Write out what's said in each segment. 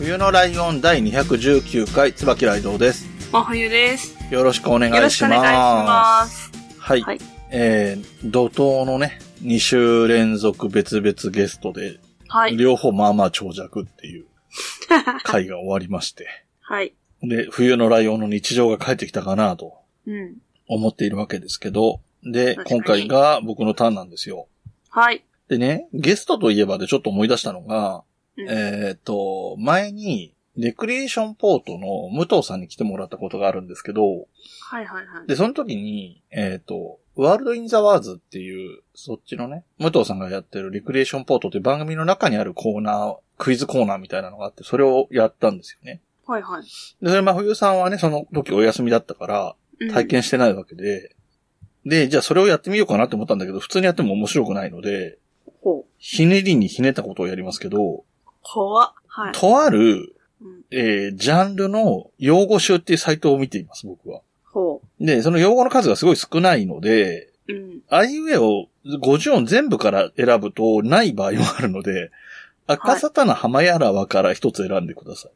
冬のライオン第219回、椿ライドウです。真冬です。よろしくお願いします。よろしくお願いします。はい。はいえー、怒涛のね、2週連続別々ゲストで、はい。両方まあまあ長尺っていう 回が終わりまして。はい。で、冬のライオンの日常が帰ってきたかなとうん。思っているわけですけど、で、確かに今回が僕のターンなんですよ。はい。でね、ゲストといえばでちょっと思い出したのが、うんえっ、と、前に、レクリエーションポートの武藤さんに来てもらったことがあるんですけど、はいはいはい。で、その時に、えっ、と、ワールド・イン・ザ・ワーズっていう、そっちのね、武藤さんがやってるレクリエーションポートっていう番組の中にあるコーナー、クイズコーナーみたいなのがあって、それをやったんですよね。はいはい。で、それ、真冬さんはね、その時お休みだったから、うん体験してないわけで、で、じゃあそれをやってみようかなって思ったんだけど、普通にやっても面白くないので。ひねりにひねったことをやりますけど、怖っ。はい。とある、うんえー、ジャンルの用語集っていうサイトを見ています、僕は。ほで、その用語の数がすごい少ないので、う。うん。あいうえお50音全部から選ぶとない場合もあるので、あかさたなはまやらわから一つ選んでください。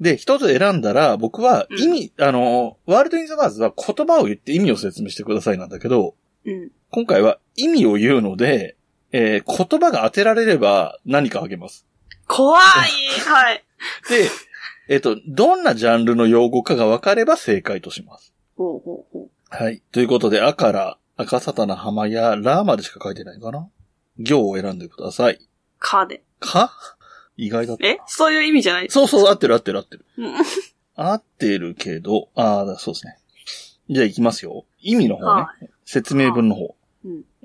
で、一つ選んだら、僕は意味、あの、ワールドインザワーズは言葉を言って意味を説明してくださいなんだけど、うん。今回は意味を言うので、えー言葉が当てられれば何かあげます。怖いはい。で、えっ、と、どんなジャンルの用語かが分かれば正解とします。ほうほうほはい。ということで、あから、赤沙汰な浜やらまでしか書いてないかな行を選んでください。う。かで。か？意外だった。え？そういう意味じゃない？そうそう、合ってる合ってる合ってる。うん。合ってるけど、ああ、そうですね。じゃあ行きますよ。意味の方ね。は説明文の方。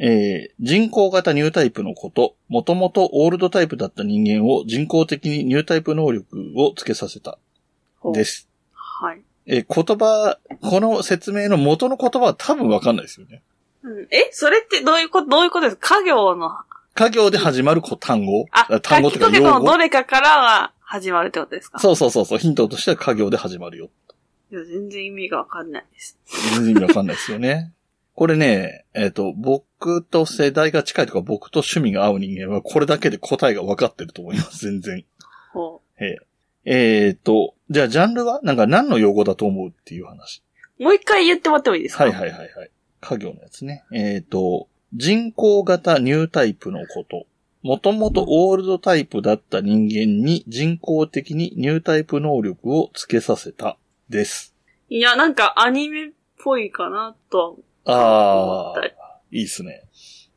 うん。えー、人工型ニュータイプのこと、もともとオールドタイプだった人間を人工的にニュータイプ能力をつけさせた。です。はい。えー言葉、この説明の元の言葉は多分わかんないですよね。うん。え？それってどういうこと、どういうことですか？家業の、家業で始まるこ単語？あ、単語ってか用語？のど。れかからが始まるってことですか？そうそうそうそう。ヒントとしては家業で始まるよ。いや、全然意味がわかんないです。全然意味わかんないですよね。これね、えっ、と、僕と世代が近いとか僕と趣味が合う人間はこれだけで答えが分かってると思います。全然。ほえっ、と、じゃあジャンルは？なんか何の用語だと思うっていう話。う。もう一回言ってもらってもいいですか？はいはいはいはい。家業のやつね。えっ、と、人工型ニュータイプのこと。もともとオールドタイプだった人間に人工的にニュータイプ能力をつけさせた。です。いや、なんかアニメっぽいかなとはああいいっすね。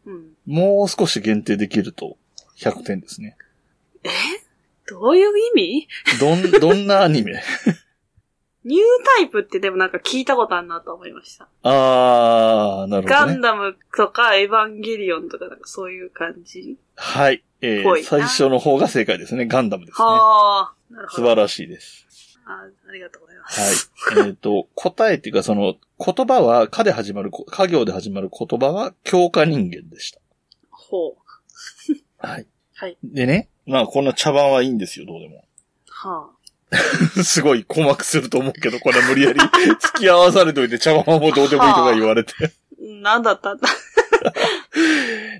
うん。もう少し限定できると100点ですね。どういう意味？どん、どんなアニメ？ニュータイプってでもなんか聞いたことあるなと思いました。あー、なるほどね。ガンダムとかエヴァンゲリオンとかなんかそういう感じ？はい。えー、最初の方が正解ですね。ガンダムですね。はあ。なるほど。素晴らしいです。あありがとうございまはいす。。えっ、と、答えっていうかその、言葉は、かで始まる、家業で始まる言葉は、強化人間でした。ほう。はい。はい。でね、まあこんな茶番はいいんですよ、どうでも。は すごい困惑すると思うけど、これ無理やり 付き合わされといて茶番はもうどうでもいいとか言われて。あ。なんだった？んだ。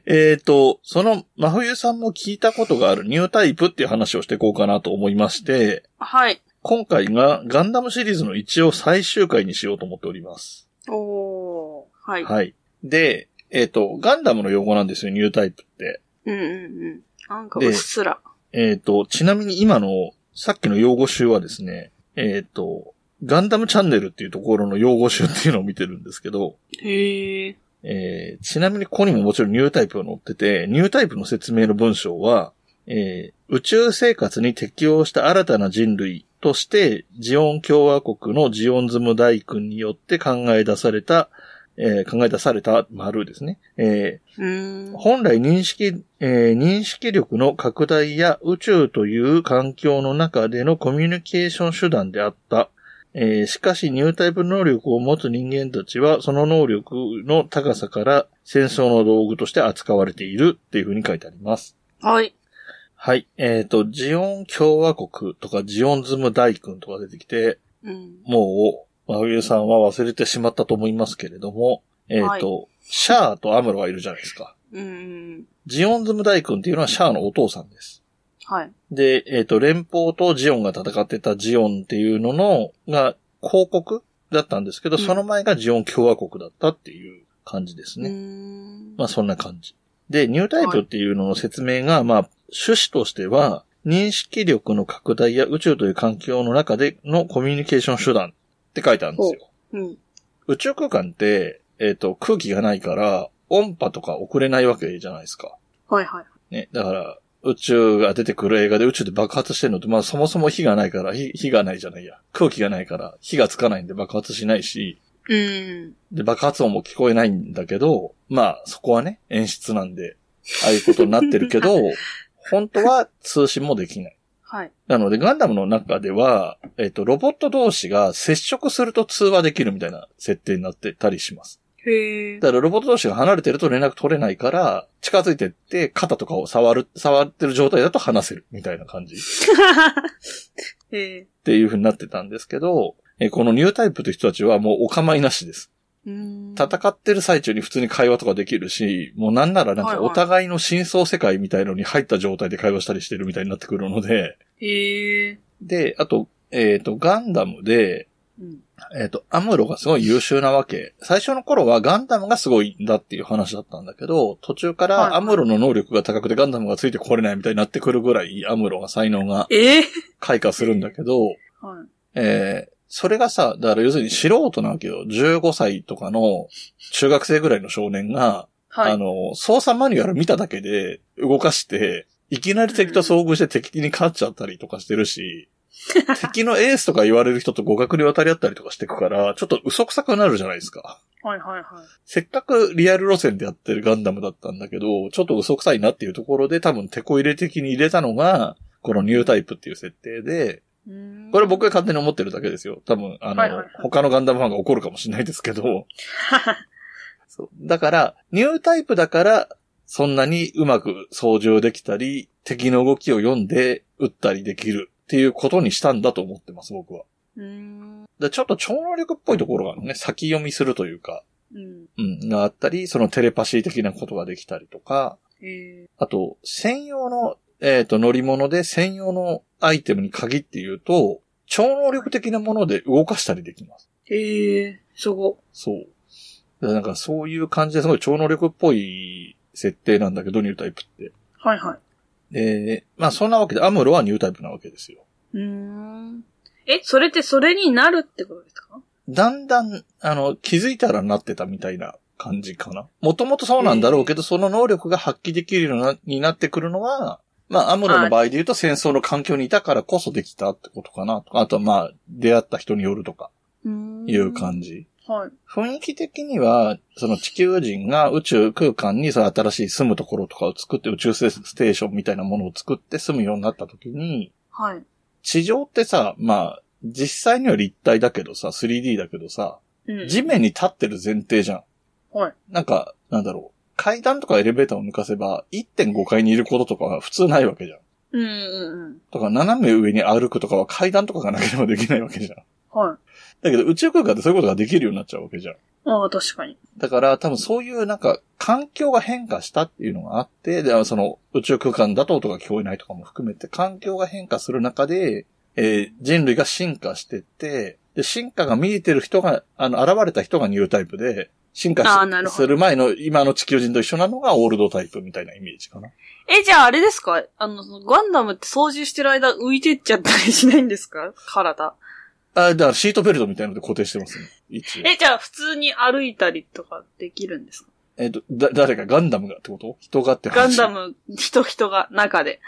えっと、その、真冬さんも聞いたことがあるニュータイプっていう話をしていこうかなと思いまして、はい。今回がガンダムシリーズの一応最終回にしようと思っております。おー。はい。はい。で、えっ、と、ガンダムの用語なんですよ、ニュータイプって。うんうんうん。なんかうっすら。えっ、と、ちなみに今の、さっきの用語集はですね、えっ、と、ガンダムチャンネルっていうところの用語集っていうのを見てるんですけど、へえ。えーちなみにここにももちろんニュータイプが載ってて、ニュータイプの説明の文章は、えー宇宙生活に適応した新たな人類として、ジオン共和国のジオンズム大君によって考え出されたえー考え出された丸ですね。えうー。本来認識、えー認識力の拡大や宇宙という環境の中でのコミュニケーション手段であった。えーしかしニュータイプ能力を持つ人間たちは、その能力の高さから戦争の道具として扱われているっていうふうに書いてあります。はい。はい。えっ、と、ジオン共和国とかジオンズム大君とか出てきて、うん。もう、真冬さんは忘れてしまったと思いますけれども、えっ、と、シャアとアムロがいるじゃないですか。うん。ジオンズム大君っていうのはシャアのお父さんです。はい。で、えっ、と、連邦とジオンが戦ってたジオンっていうのの、が、広告だったんですけど、うんその前がジオン共和国だったっていう感じですね。ん。まあそんな感じ。で、ニュータイプっていうのの説明が、まあ、趣旨としては、認識力の拡大や宇宙という環境の中でのコミュニケーション手段って書いてあるんですよ。うん。宇宙空間って、えっ、と、空気がないから、音波とか送れないわけじゃないですか。はいはい。ね。だから、宇宙が出てくる映画で宇宙で爆発してるのって、まあそもそも火がないから、火火がないじゃないや。空気がないから、火がつかないんで爆発しないし、うん。で、爆発音も聞こえないんだけど、まあそこはね、演出なんで、ああいうことになってるけど、本当は通信もできない。はい。なので、ガンダムの中では、えっ、と、ロボット同士が接触すると通話できるみたいな設定になってたりします。へえ。だからロボット同士が離れてると連絡取れないから、近づいてって肩とかを触る、触ってる状態だと話せるみたいな感じ っへえ。ていう風になってたんですけど、えこのニュータイプという人たちはもうお構いなしです。戦ってる最中に普通に会話とかできるし、もうなんならなんかお互いの真相世界みたいのに入った状態で会話したりしてるみたいになってくるので、へえ。で、あと、えっ、と、ガンダムで、うん。えっ、と、アムロがすごい優秀なわけ。最初の頃はガンダムがすごいんだっていう話だったんだけど、途中からアムロの能力が高くてガンダムがついてこれないみたいになってくるぐらいアムロが才能がええ。開花するんだけど、はい。えーそれがさ、だから要するに素人なわけよ。15歳とかの中学生ぐらいの少年が、はい。あの、操作マニュアル見ただけで動かして、いきなり敵と遭遇して敵に勝っちゃったりとかしてるし、敵のエースとか言われる人と互角に渡り合ったりとかしてくから、ちょっと嘘くさくなるじゃないですか。はいはいはい。せっかくリアル路線でやってるガンダムだったんだけど、ちょっと嘘くさいなっていうところで多分手こ入れ的に入れたのが、このニュータイプっていう設定で、これ僕が勝手に思ってるだけですよ。多分、あの、はいはいはい他のガンダムファンが怒るかもしれないですけど、そう。だから、ニュータイプだから、そんなにうまく操縦できたり、敵の動きを読んで撃ったりできるっていうことにしたんだと思ってます、僕は。うーん。でちょっと超能力っぽいところがあるね、先読みするというか、うん。うん、があったり、そのテレパシー的なことができたりとか。あと、専用の、えっ、と、乗り物で専用のアイテムに限って言うと、超能力的なもので動かしたりできます。へえ。すご。そう。だからなんかそういう感じですごい超能力っぽい設定なんだけど、ニュータイプって。はいはい。で、まあそんなわけで、アムロはニュータイプなわけですよ。うーん。え、それってそれになるってことですか？だんだん、あの、気づいたらなってたみたいな感じかな。もともとそうなんだろうけど、その能力が発揮できるようなになってくるのは、まあ、アムロの場合で言うと戦争の環境にいたからこそできたってことかな。あとはまあ、出会った人によるとか。いう感じ。はい。雰囲気的には、その地球人が宇宙空間にその新しい住むところとかを作って宇宙ステーションみたいなものを作って住むようになった時に、はい。地上ってさ、まあ、実際には立体だけどさ、3D だけどさ、うん。地面に立ってる前提じゃん。はい。なんか、なんだろう。階段とかエレベーターを抜かせば、1.5階にいることとかは普通ないわけじゃん。うんうんうん。とか、斜め上に歩くとかは階段とかがなければできないわけじゃん。はい。だけど宇宙空間ってそういうことができるようになっちゃうわけじゃん。ああ、確かに。だから多分そういうなんか環境が変化したっていうのがあって、で、その宇宙空間だと音が聞こえないとかも含めて環境が変化する中で、えー人類が進化してって、で、進化が見えてる人が、あの、現れた人がニュータイプで、進化する前の今の地球人と一緒なのがオールドタイプみたいなイメージかな。え、じゃああれですか？あの、ガンダムって操縦してる間浮いてっちゃったりしないんですか？体。あだからシートベルトみたいので固定してますね。一応。え、じゃあ普通に歩いたりとかできるんですか？えっと、だ、誰が？ガンダムがってこと？人がってガン話。ダム、人人が中で。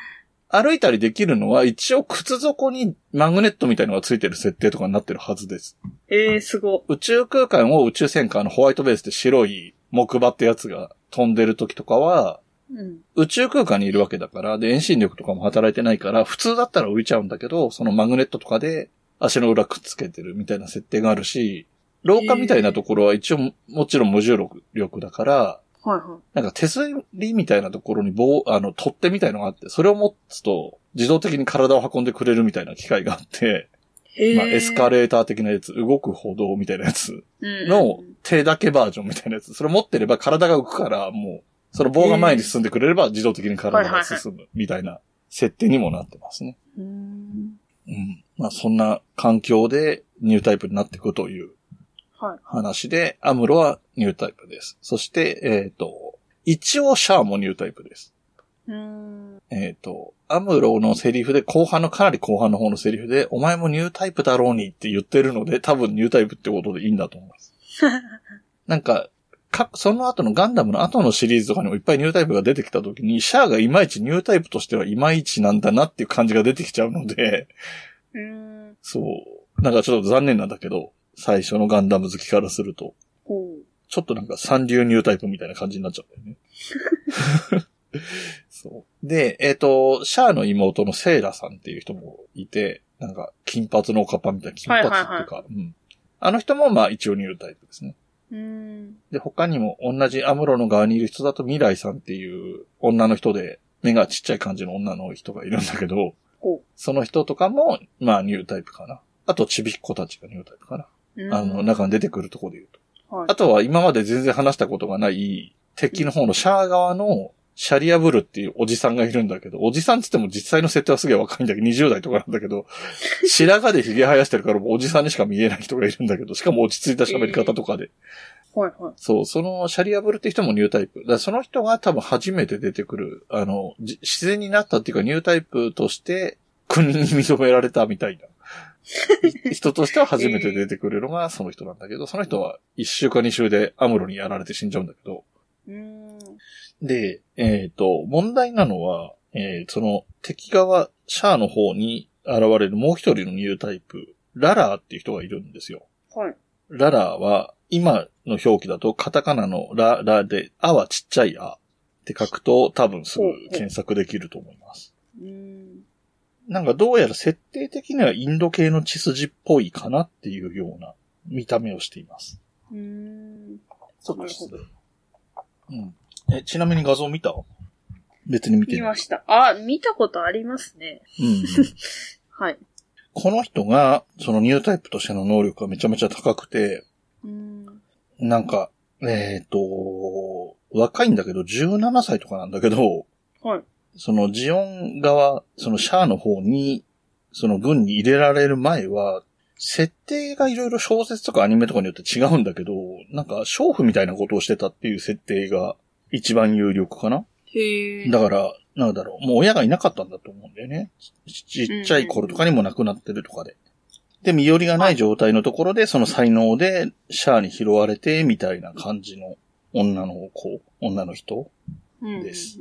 歩いたりできるのは一応靴底にマグネットみたいのがついてる設定とかになってるはずです。ええー、すご。宇宙空間を宇宙戦艦のホワイトベースで白い木馬ってやつが飛んでる時とかは、うん。宇宙空間にいるわけだから、で、遠心力とかも働いてないから、普通だったら浮いちゃうんだけど、そのマグネットとかで足の裏くっつけてるみたいな設定があるし、廊下みたいなところは一応もちろん無重力だから、はいはなんか手すりみたいなところに棒、あの、取っ手みたいのがあって、それを持つと自動的に体を運んでくれるみたいな機械があって。まあ、エスカレーター的なやつ、動く歩道みたいなやつーの手だけバージョンみたいなやつ。それ持ってれば体が浮くから、もう、その棒が前に進んでくれれば自動的に体が進むみたいな設定にもなってますね。うん。うん。まあそんな環境でニュータイプになっていくというはい。話で、アムロはニュータイプです。そして、えっ、と、一応シャアもニュータイプです。うん。えっ、と、アムロのセリフで、後半のかなり後半の方のセリフで、お前もニュータイプだろうにって言ってるので、多分ニュータイプってことでいいんだと思います。なんか、か、その後のガンダムの後のシリーズとかにもいっぱいニュータイプが出てきた時に、シャアがいまいちニュータイプとしてはいまいちなんだなっていう感じが出てきちゃうので、うん。そう。なんかちょっと残念なんだけど、最初のガンダム好きからすると、ほちょっとなんか三流ニュータイプみたいな感じになっちゃうんだよね。そう。で、えっ、と、シャアの妹のセイラさんっていう人もいて、なんか、金髪のおかっぱみたいな、金髪っていうか、うん。あの人もまあ一応ニュータイプですね。う。うん。で、他にも同じアムロの側にいる人だと未来さんっていう女の人で、目がちっちゃい感じの女の人がいるんだけどその人とかも、まあニュータイプかな。あと、ちびっ子たちがニュータイプかな。うんあの、中に出てくるところで言うと。はいあとは今まで全然話したことがない、敵の方のシャア側のシャリアブルっていうおじさんがいるんだけど、おじさんって言っても実際の設定はすげえ若いんだけど、20代とかなんだけど、白髪で髭生やしてるからもうおじさんにしか見えない人がいるんだけど、しかも落ち着いた喋り方とかで。はいはい。そう、そのシャリアブルって人もニュータイプ。だその人が多分初めて出てくる、あの、じ自然になったっていうかニュータイプとして国に認められたみたいな。い 人としては初めて出てくるのがその人なんだけど、その人は一週か二週でアムロにやられて死んじゃうんだけど。うん。で、えっ、と、問題なのは、えーその敵側、シャアの方に現れるもう一人のニュータイプ、ララーっていう人がいるんですよ。はい。ララーは、今の表記だと、カタカナのラ、ラで、あはちっちゃいあって書くと、多分すぐ検索できると思います。うん。なんかどうやら設定的にはインド系の血筋っぽいかなっていうような見た目をしています。うん。そうなるほど。うん。え、ちなみに画像見た？別に見て。見ました。あ、見たことありますね。うんうん。はい。この人が、そのニュータイプとしての能力がめちゃめちゃ高くて、うん。なんか、えっ、と、若いんだけど、17歳とかなんだけど、はい。そのジオン側、そのシャアの方に、その軍に入れられる前は、設定がいろいろ小説とかアニメとかによって違うんだけど、なんか、娼婦みたいなことをしてたっていう設定が一番有力かなへえ。だから、なんだろう、もう親がいなかったんだと思うんだよね。ちちっちゃい頃とかにも亡くなってるとかで。で、身寄りがない状態のところで、その才能でシャアに拾われて、みたいな感じの女の子、女の人。うんです。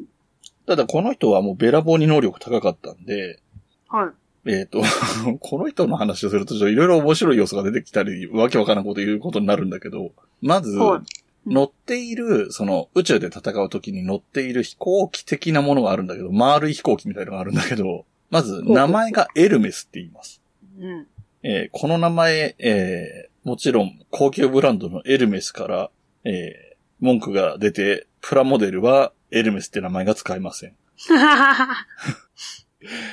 ただこの人はもうべらぼうに能力高かったんで、はい。えっ、と、この人の話をすると、いろいろ面白い要素が出てきたり、わけわからんこと言うことになるんだけど、まず、はい乗っている、その、宇宙で戦う時に乗っている飛行機的なものがあるんだけど、丸い飛行機みたいなのがあるんだけど、まず、名前がエルメスって言います。うん。えーこの名前、えーもちろん、高級ブランドのエルメスから、えー文句が出て、プラモデルはエルメスって名前が使えません。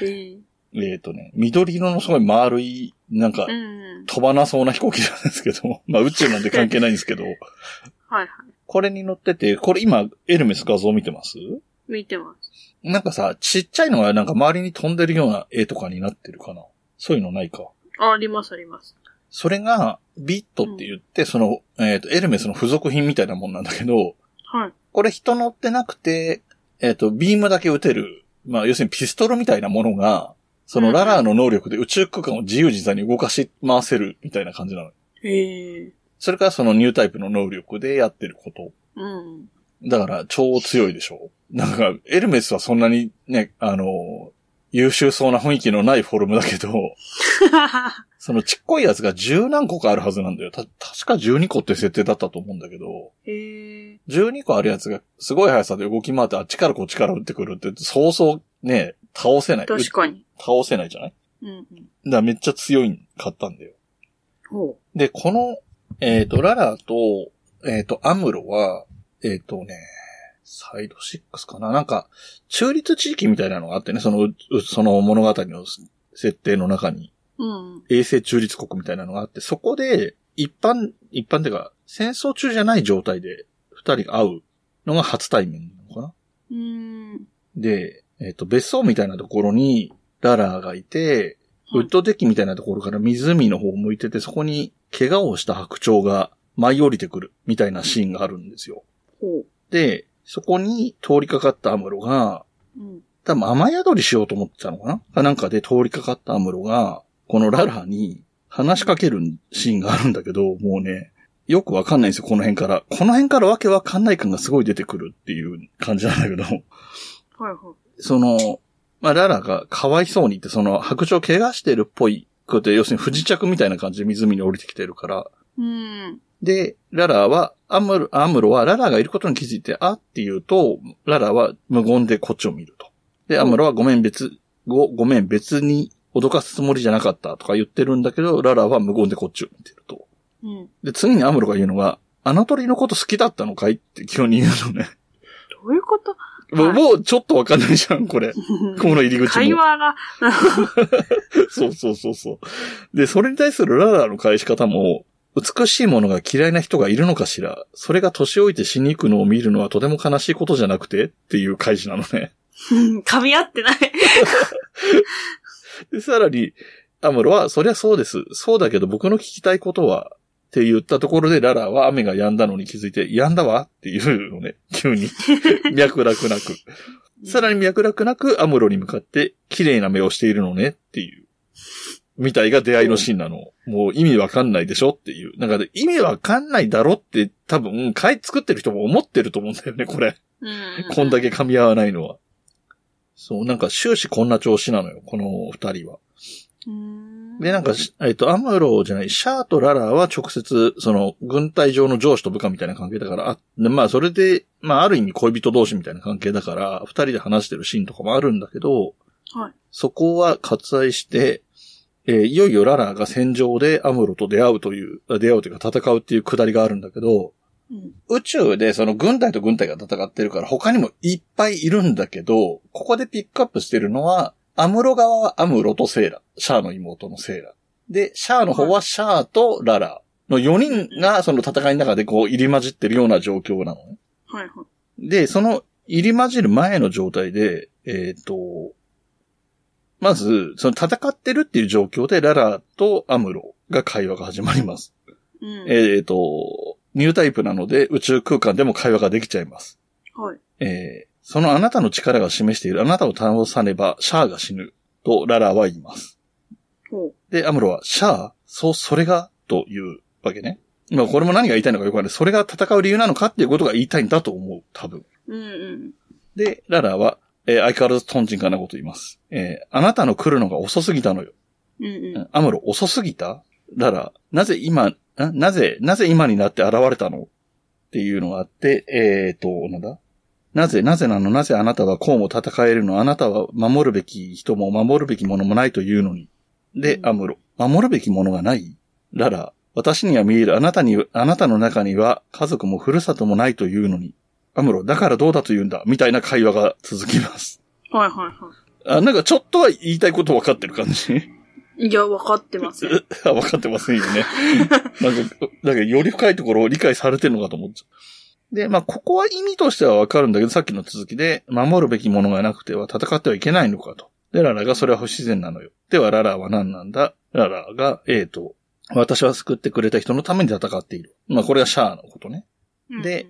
ええっ、とね、緑色のすごい丸い、なんかう、ん。飛ばなそうな飛行機なんですけど、まあ宇宙なんで関係ないんですけど、はいはい。これに乗ってて、これ今、エルメス画像見てます？見てます。なんかさ、ちっちゃいのがなんか周りに飛んでるような絵とかになってるかな？そういうのないか？あ、ありますあります。それが、ビットって言って、その、えっ、と、エルメスの付属品みたいなもんなんだけど、はい。これ人乗ってなくて、えっ、と、ビームだけ撃てる、まあ、要するにピストルみたいなものが、そのララーの能力で宇宙空間を自由自在に動かし回せるみたいな感じなの。へえ。それからそのニュータイプの能力でやってること。うん。だから超強いでしょなんか、エルメスはそんなにね、あの、優秀そうな雰囲気のないフォルムだけど、そのちっこいやつが十何個かあるはずなんだよ。た、確か12個って設定だったと思うんだけど、へえ。12個あるやつがすごい速さで動き回ってあっちからこっちから撃ってくるって、そうそうね、倒せない。確かに。倒せないじゃない？うんうん。だからめっちゃ強いかったんだよ。ほで、この、えっ、と、ララと、えっ、と、アムロは、えっ、とね、サイド6かななんか、中立地域みたいなのがあってね、その、うその物語の設定の中に、う。うん。衛星中立国みたいなのがあって、そこで、一般、一般っていうか、戦争中じゃない状態で、二人が会うのが初対面なのかなうーん。で、えっ、と、別荘みたいなところに、ララがいて、ウッドデッキみたいなところから湖の方を向いてて、そこに怪我をした白鳥が舞い降りてくるみたいなシーンがあるんですよ。ほう。で、そこに通りかかったアムロが、うん。多分雨宿りしようと思ってたのかな？かなんかで通りかかったアムロが、このララに話しかけるシーンがあるんだけど、もうね、よくわかんないんですよ、この辺から。この辺からわけわかんない感がすごい出てくるっていう感じなんだけど。はいはい。その、まあ、ララがかわいそうに言って、その白鳥怪我してるっぽいことで、要するに不時着みたいな感じで湖に降りてきてるから。うん。で、ララは、アムロ、アムロはララがいることに気づいて、あって言うと、ララは無言でこっちを見ると。で、アムロはごめん別、ご、ごめん別に脅かすつもりじゃなかったとか言ってるんだけど、ララは無言でこっちを見てると。うん。で、次にアムロが言うのが、あの鳥のこと好きだったのかいって急に言うのね。どういうこと？もうはいもうちょっとわかんないじゃん、これ。この入り口も。会話が、そうそうそうそう。で、それに対するララの返し方も、美しいものが嫌いな人がいるのかしら？それが年老いて死に行くのを見るのはとても悲しいことじゃなくて？っていう返しなのね。噛み合ってない。で、さらに、アムロは、そりゃそうです。そうだけど僕の聞きたいことは、って言ったところでララは雨が止んだのに気づいて、止んだわっていうのね、急に。脈絡なく。さらに脈絡なくアムロに向かって、綺麗な目をしているのねっていう。みたいが出会いのシーンなの。もう意味わかんないでしょっていう。なんか意味わかんないだろって多分、買い作ってる人も思ってると思うんだよね、これ。うん。こんだけ噛み合わないのは。そう、なんか終始こんな調子なのよ、この二人は。うん。で、なんかし、えっと、アムロじゃない、シャアとララは直接、その、軍隊上の上司と部下みたいな関係だから、あ、でまあ、それで、まあ、ある意味恋人同士みたいな関係だから、二人で話してるシーンとかもあるんだけど、はい。そこは割愛して、えーいよいよララが戦場でアムロと出会うという、あ出会うというか戦うっていうくだりがあるんだけど、うん。宇宙でその軍隊と軍隊が戦ってるから他にもいっぱいいるんだけど、ここでピックアップしてるのは、アムロ側はアムロとセーラ、シャアの妹のセーラ。で、シャアの方はシャアとララの4人がその戦いの中でこう入り混じってるような状況なのね。はいはい。で、その入り混じる前の状態で、えっ、と、まず、その戦ってるっていう状況でララとアムロが会話が始まります。うん。えっ、と、ニュータイプなので宇宙空間でも会話ができちゃいます。はい。えーそのあなたの力が示しているあなたを倒さねばシャアが死ぬとララは言います。ほう。で、アムロはシャアそう、それがというわけね。まあこれも何が言いたいのかよくわかんない。それが戦う理由なのかっていうことが言いたいんだと思う。多分。うんうん。で、ララは、えー相変わらずトンチンカンなこと言います。えーあなたの来るのが遅すぎたのよ。うんうん。アムロ、遅すぎた？ララ、なぜ今、んなぜ、なぜ今になって現れたの？っていうのがあって、えーと、なんだ？なぜ、なぜなの？なぜあなたはこうも戦えるの？あなたは守るべき人も守るべきものもないというのに。で、うんアムロ、守るべきものがない？ララ、私には見えるあなたに、あなたの中には家族もふるさともないというのに。アムロ、だからどうだと言うんだみたいな会話が続きます。はいはいはあ、なんかちょっとは言いたいこと分かってる感じ？い。いや、わかってますよ。あ分かってませんよね。なんか、なんかより深いところを理解されてるのかと思っちゃう。で、まあ、ここは意味としてはわかるんだけど、さっきの続きで、守るべきものがなくては戦ってはいけないのかと。で、ララがそれは不自然なのよ。では、ララは何なんだ？ララが、えーと、私は救ってくれた人のために戦っている。まあ、これはシャアのことね。で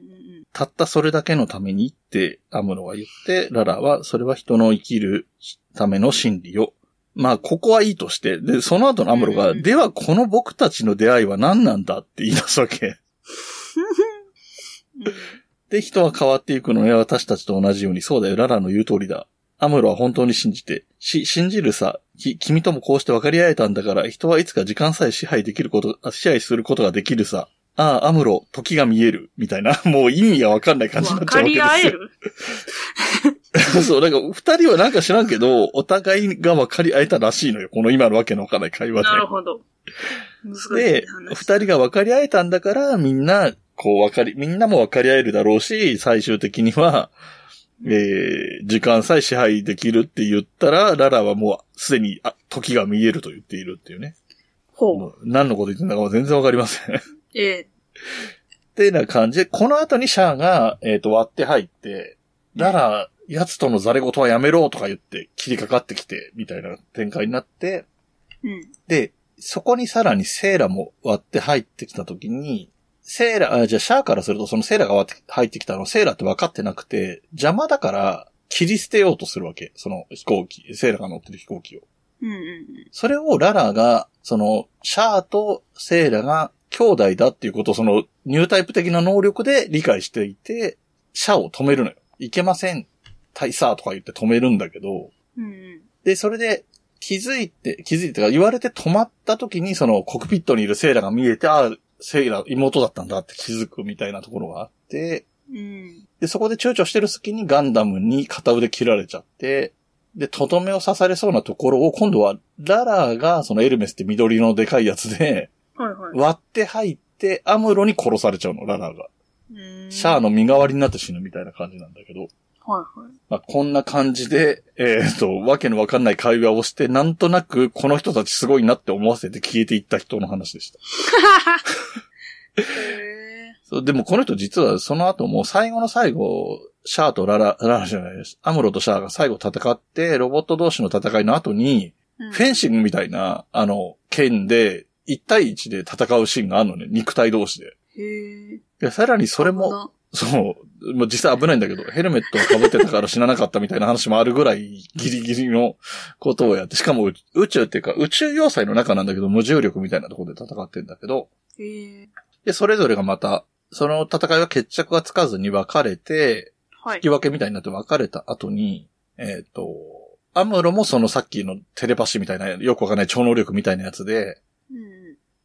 たったそれだけのためにってアムロが言って、ララはそれは人の生きるための真理よ。まあ、ここはいいとして、で、その後のアムロが、うんではこの僕たちの出会いは何なんだって言い出すわけ。う んで、人は変わっていくのね、私たちと同じように、そうだよ、ララの言う通りだ。アムロは本当に信じて、し、信じるさ、き、君ともこうして分かり合えたんだから、人はいつか時間さえ支配できること、あ支配することができるさ。ああ、アムロ、時が見える。みたいな、もう意味がわかんない感じになわかっちゃうわけですよ。り合える？そう、なんか、二人はなんか知らんけど、お互いが分かり合えたらしいのよ。この今のわけのわかんない会話で。なるほど。で、話。二人が分かり合えたんだから、みんな、こう分かり、みんなも分かり合えるだろうし、最終的には、えー、時間さえ支配できるって言ったら、ララはもうすでに、あ、時が見えると言っているっていうね。ほう。もう何のこと言ってんだか全然分かりません。ええってな感じで、この後にシャアが、えっ、と、割って入って、ララ、奴とのザレ言はやめろとか言って切りかかってきて、みたいな展開になって、うん。で、そこにさらにセーラも割って入ってきたときに、セーラ、あ、じゃあシャアからするとそのセーラが割って入ってきたのセーラって分かってなくて、邪魔だから切り捨てようとするわけ。その飛行機、セーラが乗ってる飛行機を。うんうんそれをララが、その、シャアとセーラが兄弟だっていうことをそのニュータイプ的な能力で理解していて、シャアを止めるのよ。いけません。大佐とか言って止めるんだけど、うん。うんで、それで気づいて、気づいてか言われて止まった時にそのコックピットにいるセーラが見えて、ああ、セイラ妹だったんだって気づくみたいなところがあって、うん。うん。で、そこで躊躇してる隙にガンダムに片腕切られちゃって、で、とどめを刺されそうなところを今度はララがそのエルメスって緑のでかいやつではいはい。割って入ってアムロに殺されちゃうの、ララが。うんシャアの身代わりになって死ぬみたいな感じなんだけど。はいはい。まあ、こんな感じで、えっ、と、わけのわかんない会話をして、なんとなくこの人たちすごいなって思わせて消えていった人の話でした。へえ。そうでもこの人実はその後も最後の最後、シャアとララ、ララじゃないです。アムロとシャアが最後戦って、ロボット同士の戦いの後に、うんフェンシングみたいな、あの、剣で、1対1で戦うシーンがあるのね。肉体同士で。へえ。で、さらにそれも、そう、もう実際危ないんだけど、ヘルメットを被ってたから死ななかったみたいな話もあるぐらいギリギリのことをやって、しかも宇宇宙っていうか宇宙要塞の中なんだけど、無重力みたいなところで戦ってんだけど。で、それぞれがまた、その戦いは決着がつかずに分かれて、はい引き。分けみたいになって分かれた後に、えっ、と、アムロもそのさっきのテレパシーみたいな、よくわかんない超能力みたいなやつで、うん。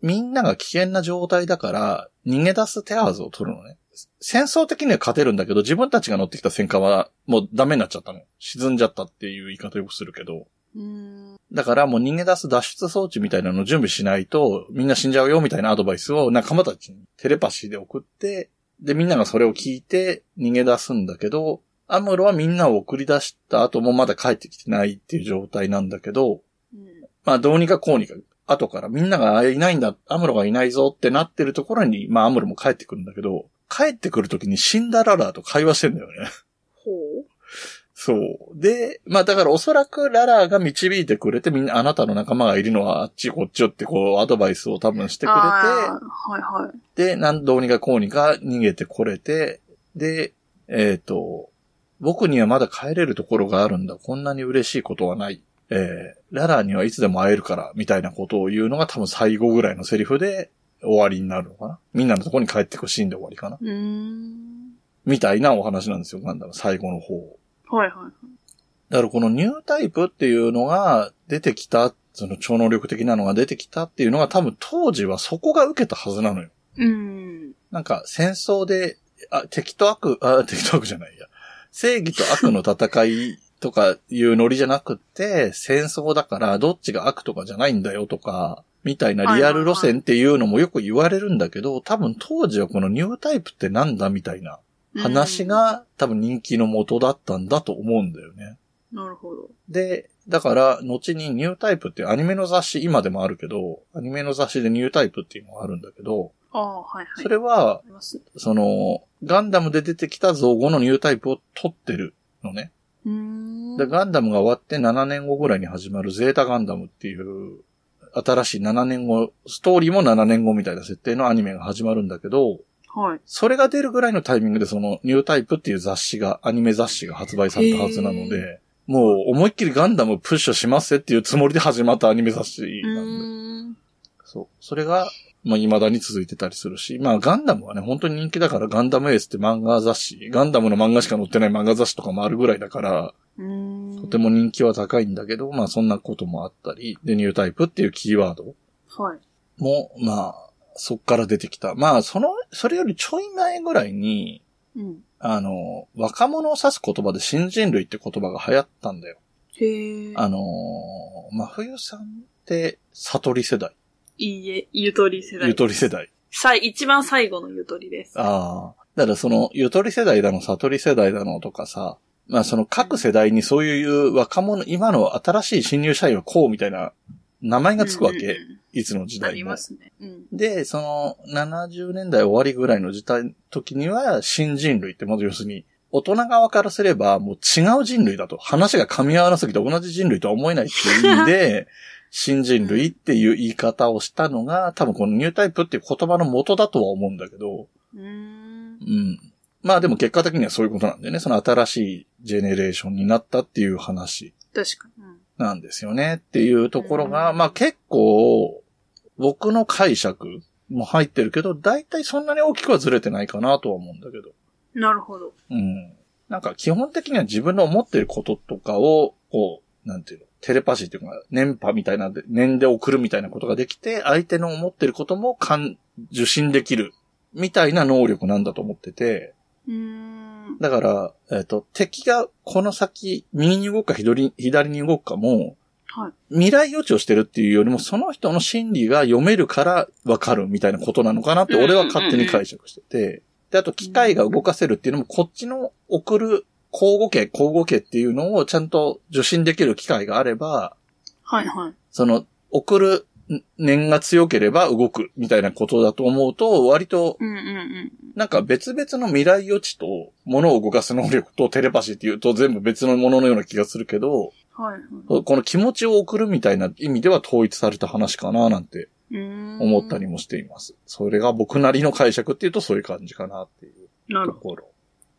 みんなが危険な状態だから、逃げ出す手はずを取るのね。戦争的には勝てるんだけど、自分たちが乗ってきた戦艦はもうダメになっちゃったの。沈んじゃったっていう言い方よくするけど。うん。だからもう逃げ出す脱出装置みたいなのを準備しないと、みんな死んじゃうよみたいなアドバイスを仲間たちにテレパシーで送って、で、みんながそれを聞いて逃げ出すんだけど、アムロはみんなを送り出した後もまだ帰ってきてないっていう状態なんだけど、うん。まあどうにかこうにか、後からみんながいないんだ、アムロがいないぞってなってるところに、まあアムロも帰ってくるんだけど、帰ってくるときに死んだララーと会話してんだよね。ほう。そう。で、まあだからおそらくララーが導いてくれてみんなあなたの仲間がいるのはあっちこっちよってこうアドバイスを多分してくれあーはいはい。て、で、なんどうにかこうにか逃げてこれて、で、えっ、と、僕にはまだ帰れるところがあるんだ。こんなに嬉しいことはない。えー、ララーにはいつでも会えるから、みたいなことを言うのが多分最後ぐらいのセリフで終わりになるのかな。みんなのところに帰ってくシーンで終わりかな。みたいなお話なんですよ、ガンダム最後の方。はいはい。だからこのニュータイプっていうのが出てきた、その超能力的なのが出てきたっていうのが多分当時はそこが受けたはずなのよ。うん。なんか戦争で、あ、敵と悪、あ、敵と悪じゃないや。正義と悪の戦いとかいうノリじゃなくって、戦争だからどっちが悪とかじゃないんだよとか、みたいなリアル路線っていうのもよく言われるんだけど、多分当時はこのニュータイプってなんだみたいな話が多分人気の元だったんだと思うんだよね。うん。なるほど。で、だから、後にニュータイプってアニメの雑誌、今でもあるけど、アニメの雑誌でニュータイプっていうのがあるんだけど、ああ、はいはい。それは。その、ガンダムで出てきた造語のニュータイプを取ってるのね。で、ガンダムが終わって7年後ぐらいに始まるゼータガンダムっていう、新しい7年後、ストーリーも7年後みたいな設定のアニメが始まるんだけど、はい。それが出るぐらいのタイミングでそのニュータイプっていう雑誌が、アニメ雑誌が発売されたはずなのへで、もう思いっきりガンダムプッシュしますっていうつもりで始まったアニメ雑誌うなんで。そう。それが、まあ、未だに続いてたりするし、まあ、ガンダムはね、本当に人気だから、ガンダムエースって漫画雑誌、ガンダムの漫画しか載ってない漫画雑誌とかもあるぐらいだから。とても人気は高いんだけど、まあそんなこともあったり、で、ニュータイプっていうキーワードはい。も、まあ、そっから出てきた。まあ、その、それよりちょい前ぐらいに、うん。あの、若者を指す言葉で新人類って言葉が流行ったんだよ。へえ。あの、真冬さんって、悟り世代。いいえ、ゆとり世代。ゆとり世代。さい、一番最後のゆとりです。ああ。だからその、ゆとり世代だの、悟り世代だのとかさ、まあその各世代にそういう若者、今の新しい新入社員はこうみたいな名前がつくわけ。うんうんうんいつの時代もありま。すね。うん。で、その70年代終わりぐらいの時代、時には新人類って、まず要するに、大人側からすればもう違う人類だと。話が噛み合わなすぎて同じ人類とは思えないっていう意味で、新人類っていう言い方をしたのが、多分このニュータイプっていう言葉の元だとは思うんだけど、うーん。うん。まあでも結果的にはそういうことなんだよね。その新しいジェネレーションになったっていう話確かに。うんなんですよねっていうところが、うんまあ結構僕の解釈も入ってるけど、大体そんなに大きくはずれてないかなとは思うんだけど。なるほど。うん。なんか基本的には自分の思ってることとかを、こう、なんていうの、テレパシーっていうか、電波みたいなで、念で送るみたいなことができて、相手の思ってることも感、受信できる、みたいな能力なんだと思ってて。だから、えっ、と、敵がこの先、右に動くか左左に動くかも、はい。未来予知をしてるっていうよりも、その人の心理が読めるからわかるみたいなことなのかなって、俺は勝手に解釈してて、で、あと機械が動かせるっていうのも、こっちの送る交互形、交互形っていうのをちゃんと受信できる機械があれば、はいはい。その、送る念が強ければ動くみたいなことだと思うと、割と、うんうんうん。なんか別々の未来予知と物を動かす能力とテレパシーっていうと全部別のもののような気がするけど、はいはい。この気持ちを送るみたいな意味では統一された話かななんて思ったりもしています。それが僕なりの解釈っていうとそういう感じかなっていうなるほところ。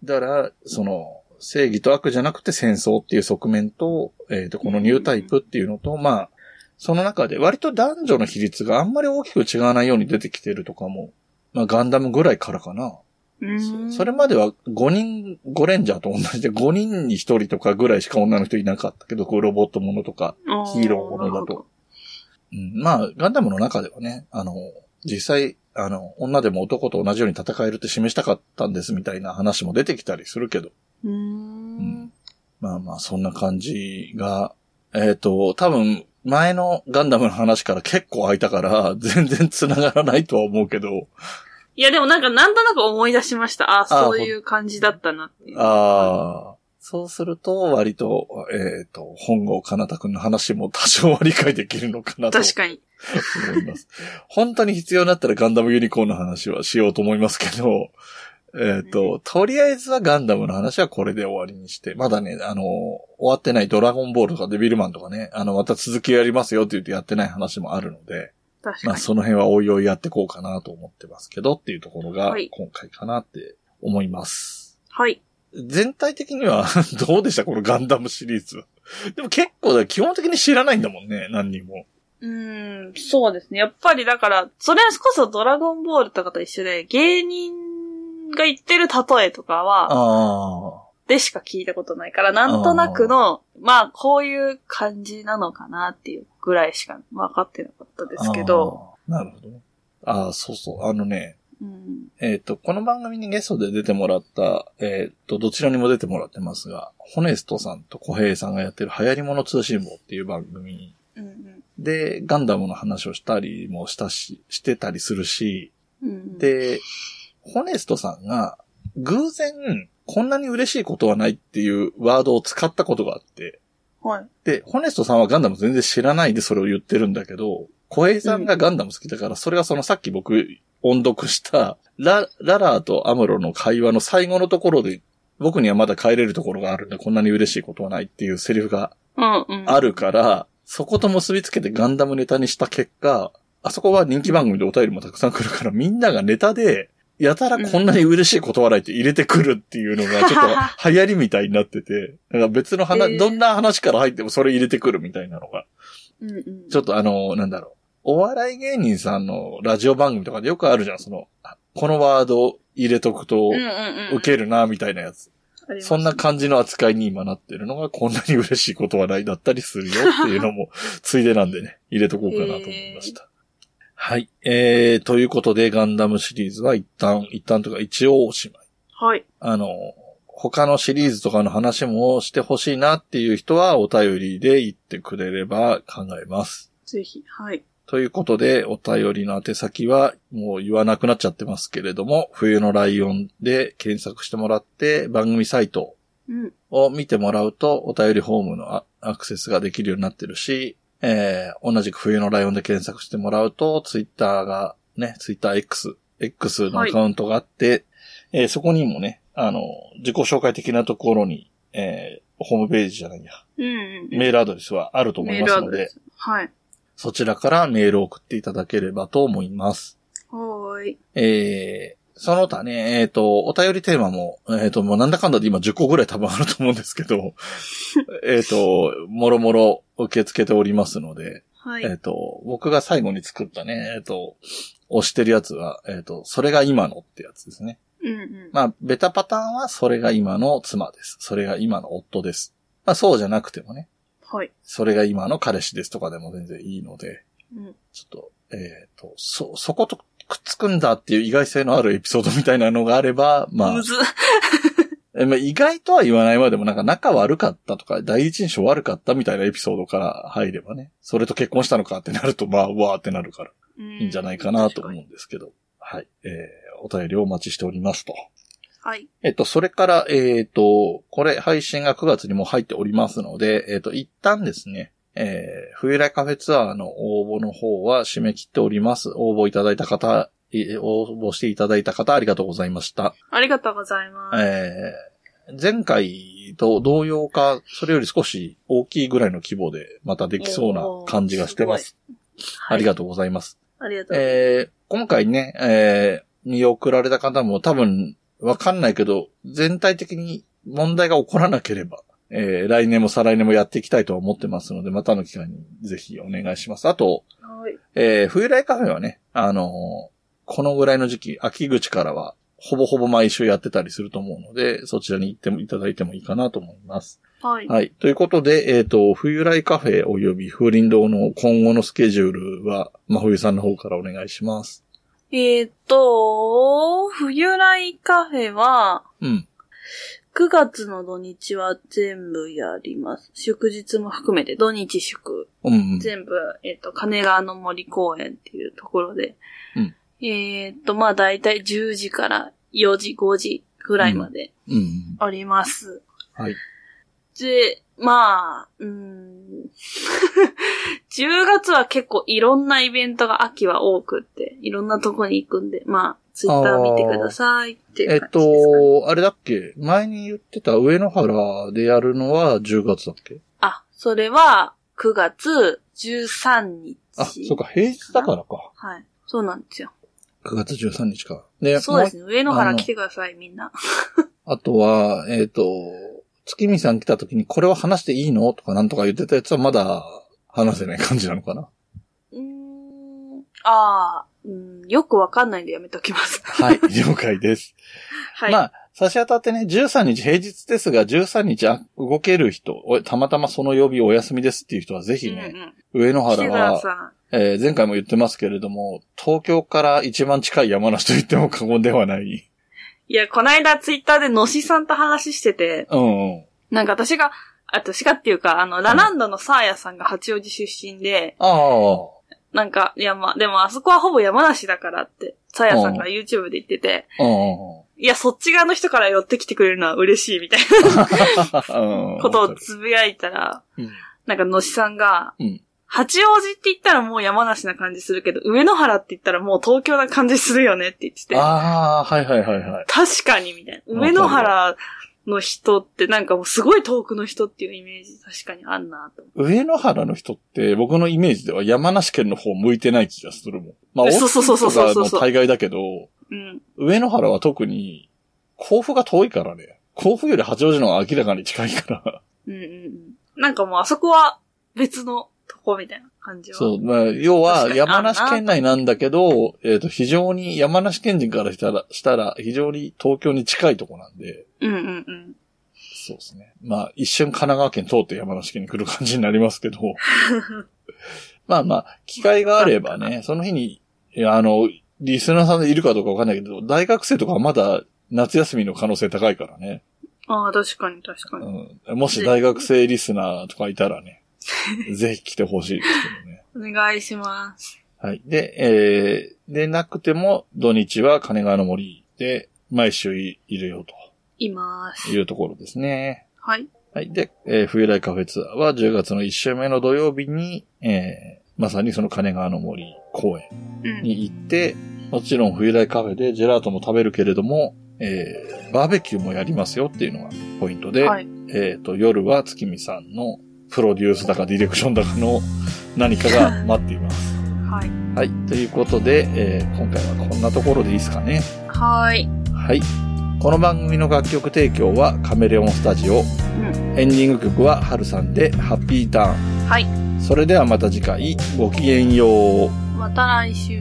だから、その、正義と悪じゃなくて戦争っていう側面と、えっ、と、このニュータイプっていうのと、まあ、その中で割と男女の比率があんまり大きく違わないように出てきてるとかも、まあガンダムぐらいからかな。ど。うーん。それまでは5人、5レンジャーと同じで5人に1人とかぐらいしか女の人いなかったけど、こうロボットものとか、あヒーローものだと。うん、まあ、ガンダムの中ではね、あの、実際、あの、女でも男と同じように戦えるって示したかったんですみたいな話も出てきたりするけど、うーん。まあまあ、そんな感じが、えっ、と、多分、前のガンダムの話から結構空いたから、全然繋がらないとは思うけど、いやでもなんかなんとなく思い出しました。ああそういう感じだったなっていう。ああ、そうすると、割と、えっ、と、本郷かなたくんの話も多少は理解できるのかなと確かに。思います。本当に必要になったらガンダムユニコーンの話はしようと思いますけど、えっ、と、とりあえずはガンダムの話はこれで終わりにして、まだね、あの、終わってないドラゴンボールとかデビルマンとかね、あの、また続きやりますよって言ってやってない話もあるので、まあ。その辺はおいおいやっていこうかなと思ってますけどっていうところがはい今回かなって思います。はい。全体的には どうでした？このガンダムシリーズ。でも結構だ基本的に知らないんだもんね、何人も。うーん、そうですね。やっぱりだから、それこそドラゴンボールとかと一緒で、芸人が言ってる例えとかは。でしか聞いたことないから、なんとなくの、まあ、こういう感じなのかなっていうぐらいしか分かってなかったですけど。なるほどね。ああ、そうそう。あのね、うん。えっ、と、この番組にゲストで出てもらった、えっ、と、どちらにも出てもらってますが、ホネストさんと小平さんがやってる流行り物通信簿っていう番組うんで、ガンダムの話をしたりもしたし、してたりするし、うん。うん、で、ホネストさんが、偶然、こんなに嬉しいことはないっていうワードを使ったことがあって、はい。で、ホネストさんはガンダム全然知らないでそれを言ってるんだけど、小平さんがガンダム好きだから、それがそのさっき僕音読した、ラ、ララーとアムロの会話の最後のところで、僕にはまだ帰れるところがあるんで、こんなに嬉しいことはないっていうセリフがうんうん。あるから、そこと結びつけてガンダムネタにした結果、あそこは人気番組でお便りもたくさん来るから、みんながネタで、やたらこんなに嬉しいこと笑いって入れてくるっていうのが、ちょっと流行りみたいになってて、なんか別の話、どんな話から入ってもそれ入れてくるみたいなのが、うんうん。ちょっとあの、なんだろう。お笑い芸人さんのラジオ番組とかでよくあるじゃん、その、あこのワード入れとくと。受けるな、みたいなやつ。そんな感じの扱いに今なってるのがこんなに嬉しいことはないだったりするよっていうのも、ついでなんでね、入れとこうかなと思いました。はい。えー、ということで、ガンダムシリーズは一旦、一旦とか一応おしまい。はい。あの、他のシリーズとかの話もしてほしいなっていう人はお便りで言ってくれれば考えます。ぜひ。はい。ということで、お便りの宛先はもう言わなくなっちゃってますけれども、冬のライオンで検索してもらって番組サイトうん。を見てもらうとお便りフォームのアアクセスができるようになってるし、えー、同じく冬のライオンで検索してもらうと、ツイッターがね、ツイッター X、X のアカウントがあって、えーそこにもね、あの、自己紹介的なところに、えー、ホームページじゃないや、うんうん。メールアドレスはあると思いますので、ス。はい。そちらからメールを送っていただければと思います。はーい。えー、その他ね、えっ、と、お便りテーマも、えっ、と、もうなんだかんだで今10個ぐらい多分あると思うんですけど、えっと、もろもろ受け付けておりますので、はい。えっ、と、僕が最後に作ったね、えっ、と、押してるやつは、えっ、と、それが今のってやつですね。うんうん。まあ、ベタパターンはそれが今の妻です。それが今の夫です。まあ、そうじゃなくてもね、はい。それが今の彼氏ですとかでも全然いいので、うん。ちょっと、えっ、と、そ、そことくっつくんだっていう意外性のあるエピソードみたいなのがあれば、まあむ、ず。えまあ意外とは言わないまでもなんか仲悪かったとか、第一印象悪かったみたいなエピソードから入ればね、それと結婚したのかってなると、まあ、うわーってなるからいいいんじゃないかなと思うんですけど、はい。えー、お便りをお待ちしておりますと。はい。えっと、それから、えっ、と、これ配信が9月にも入っておりますので、えっ、と、一旦ですね、えー、冬来カフェツアーの応募の方は締め切っております。応募いただいた方、えー応募していただいた方ありがとうございました。ありがとうございます。えー、前回と同様か、それより少し大きいぐらいの規模でまたできそうな感じがしてます。ありがとうございます。ありがとうございます。えー今回ね、えー見送られた方も多分わかんないけど、全体的に問題が起こらなければ、えー来年も再来年もやっていきたいとは思ってますので、またの機会にぜひお願いします。あと、はい。えー冬来カフェはね、あのーこのぐらいの時期、秋口からは、ほぼほぼ毎週やってたりすると思うので、そちらに行ってもいただいてもいいかなと思います。はい。はい。ということで、えっ、と、冬来カフェ及び風林堂の今後のスケジュールは、真冬さんの方からお願いします。えーっと、冬来カフェは、うん。9月の土日は全部やります。祝日も含めて土日祝。うん、うん。全部、えっ、と、金川の森公園っていうところで。うんえっ、と、まあ、だいたい10時から4時、5時ぐらいまでうんうん。あります。はい。で、まあ、うーん。10月は結構いろんなイベントが秋は多くって、いろんなとこに行くんで、まあ、ツイッター見てくださいっていうえっ感じですか、ね。と、あれだっけ？前に言ってた上野原でやるのは10月だっけ？あ、それは9月13日。あ、そうか、平日だからか。はい。そうなんですよ。9月13日か。で、そうですね。上野原来てください、みんな。あとは、えっ、と、月見さん来た時にこれは話していいの？とかなんとか言ってたやつはまだ話せない感じなのかな？うーん。ああ、うん、よくわかんないんでやめときます。はい、了解です。はい。まあ、差し当たってね、13日平日ですが、13日あ動ける人、おたまたまその曜日お休みですっていう人はぜひね、うんうん。上野原は、さえー前回も言ってますけれども、東京から一番近い山梨と言っても過言ではない。い。いや、こないだツイッターでのしさんと話してて、うんうん。なんか私が、私がっていうか、あの、ラランドのサーヤさんが八王子出身で、ああ、なんか、いや、まあ、でもあそこはほぼ山梨だからって、サーヤさんが YouTube で言ってて、いや、そっち側の人から寄ってきてくれるのは嬉しいみたいうん。な ことをつぶやいたら、うんなんかのしさんが、うん八王子って言ったらもう山梨な感じするけど、上野原って言ったらもう東京な感じするよねって言ってて、ああ、はいはいはいはい。確かにみたいな。上野原の人ってなんかもうすごい遠くの人っていうイメージ確かにあんなと思上野原の人って僕のイメージでは山梨県の方向いてない気がするもん。まあ、そうそうそうそうそうそう大津とかも大概だけど、う。うん。上野原は特に、甲府が遠いからね。甲府より八王子の方が明らかに近いから。うんうんうん。なんかもうあそこは別のとこみたいな感じは。そう、まあ、要は山梨県内なんだけど、えっ、と、非常に山梨県人からしたら、したら、非常に東京に近いとこなんで、うんうんうん。そうですね。まあ、一瞬神奈川県通って山梨県に来る感じになりますけど。まあまあ、機会があればね、その日に、あの、リスナーさんでいるかどうかわかんないけど、大学生とかはまだ夏休みの可能性高いからね。ああ、確かに確かに。うん、もし大学生リスナーとかいたらね、ぜひ来てほしいですけどね。お願いします。はい。で、えー、でなくても、土日は金川の森で、毎週いいるよいますと。いうところですね。はい。はい。で、えー冬来カフェツアーは10月の1週目の土曜日に、えー、まさにその金川の森公園うん。に行って、もちろん冬来カフェでジェラートも食べるけれども、えー、バーベキューもやりますよっていうのがポイントで、はい。えっ、と、夜は月見さんのプロデュースだかディレクションだかの何かが待っています。はい。はい。ということで、えー今回はこんなところでいいですかね。はい。はい。この番組の楽曲提供はカメレオンスタジオ。うん。エンディング曲はハルさんでハッピーターン。はい。それではまた次回、ごきげんよう。また来週。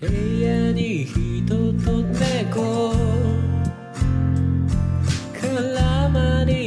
部屋に人と猫絡まり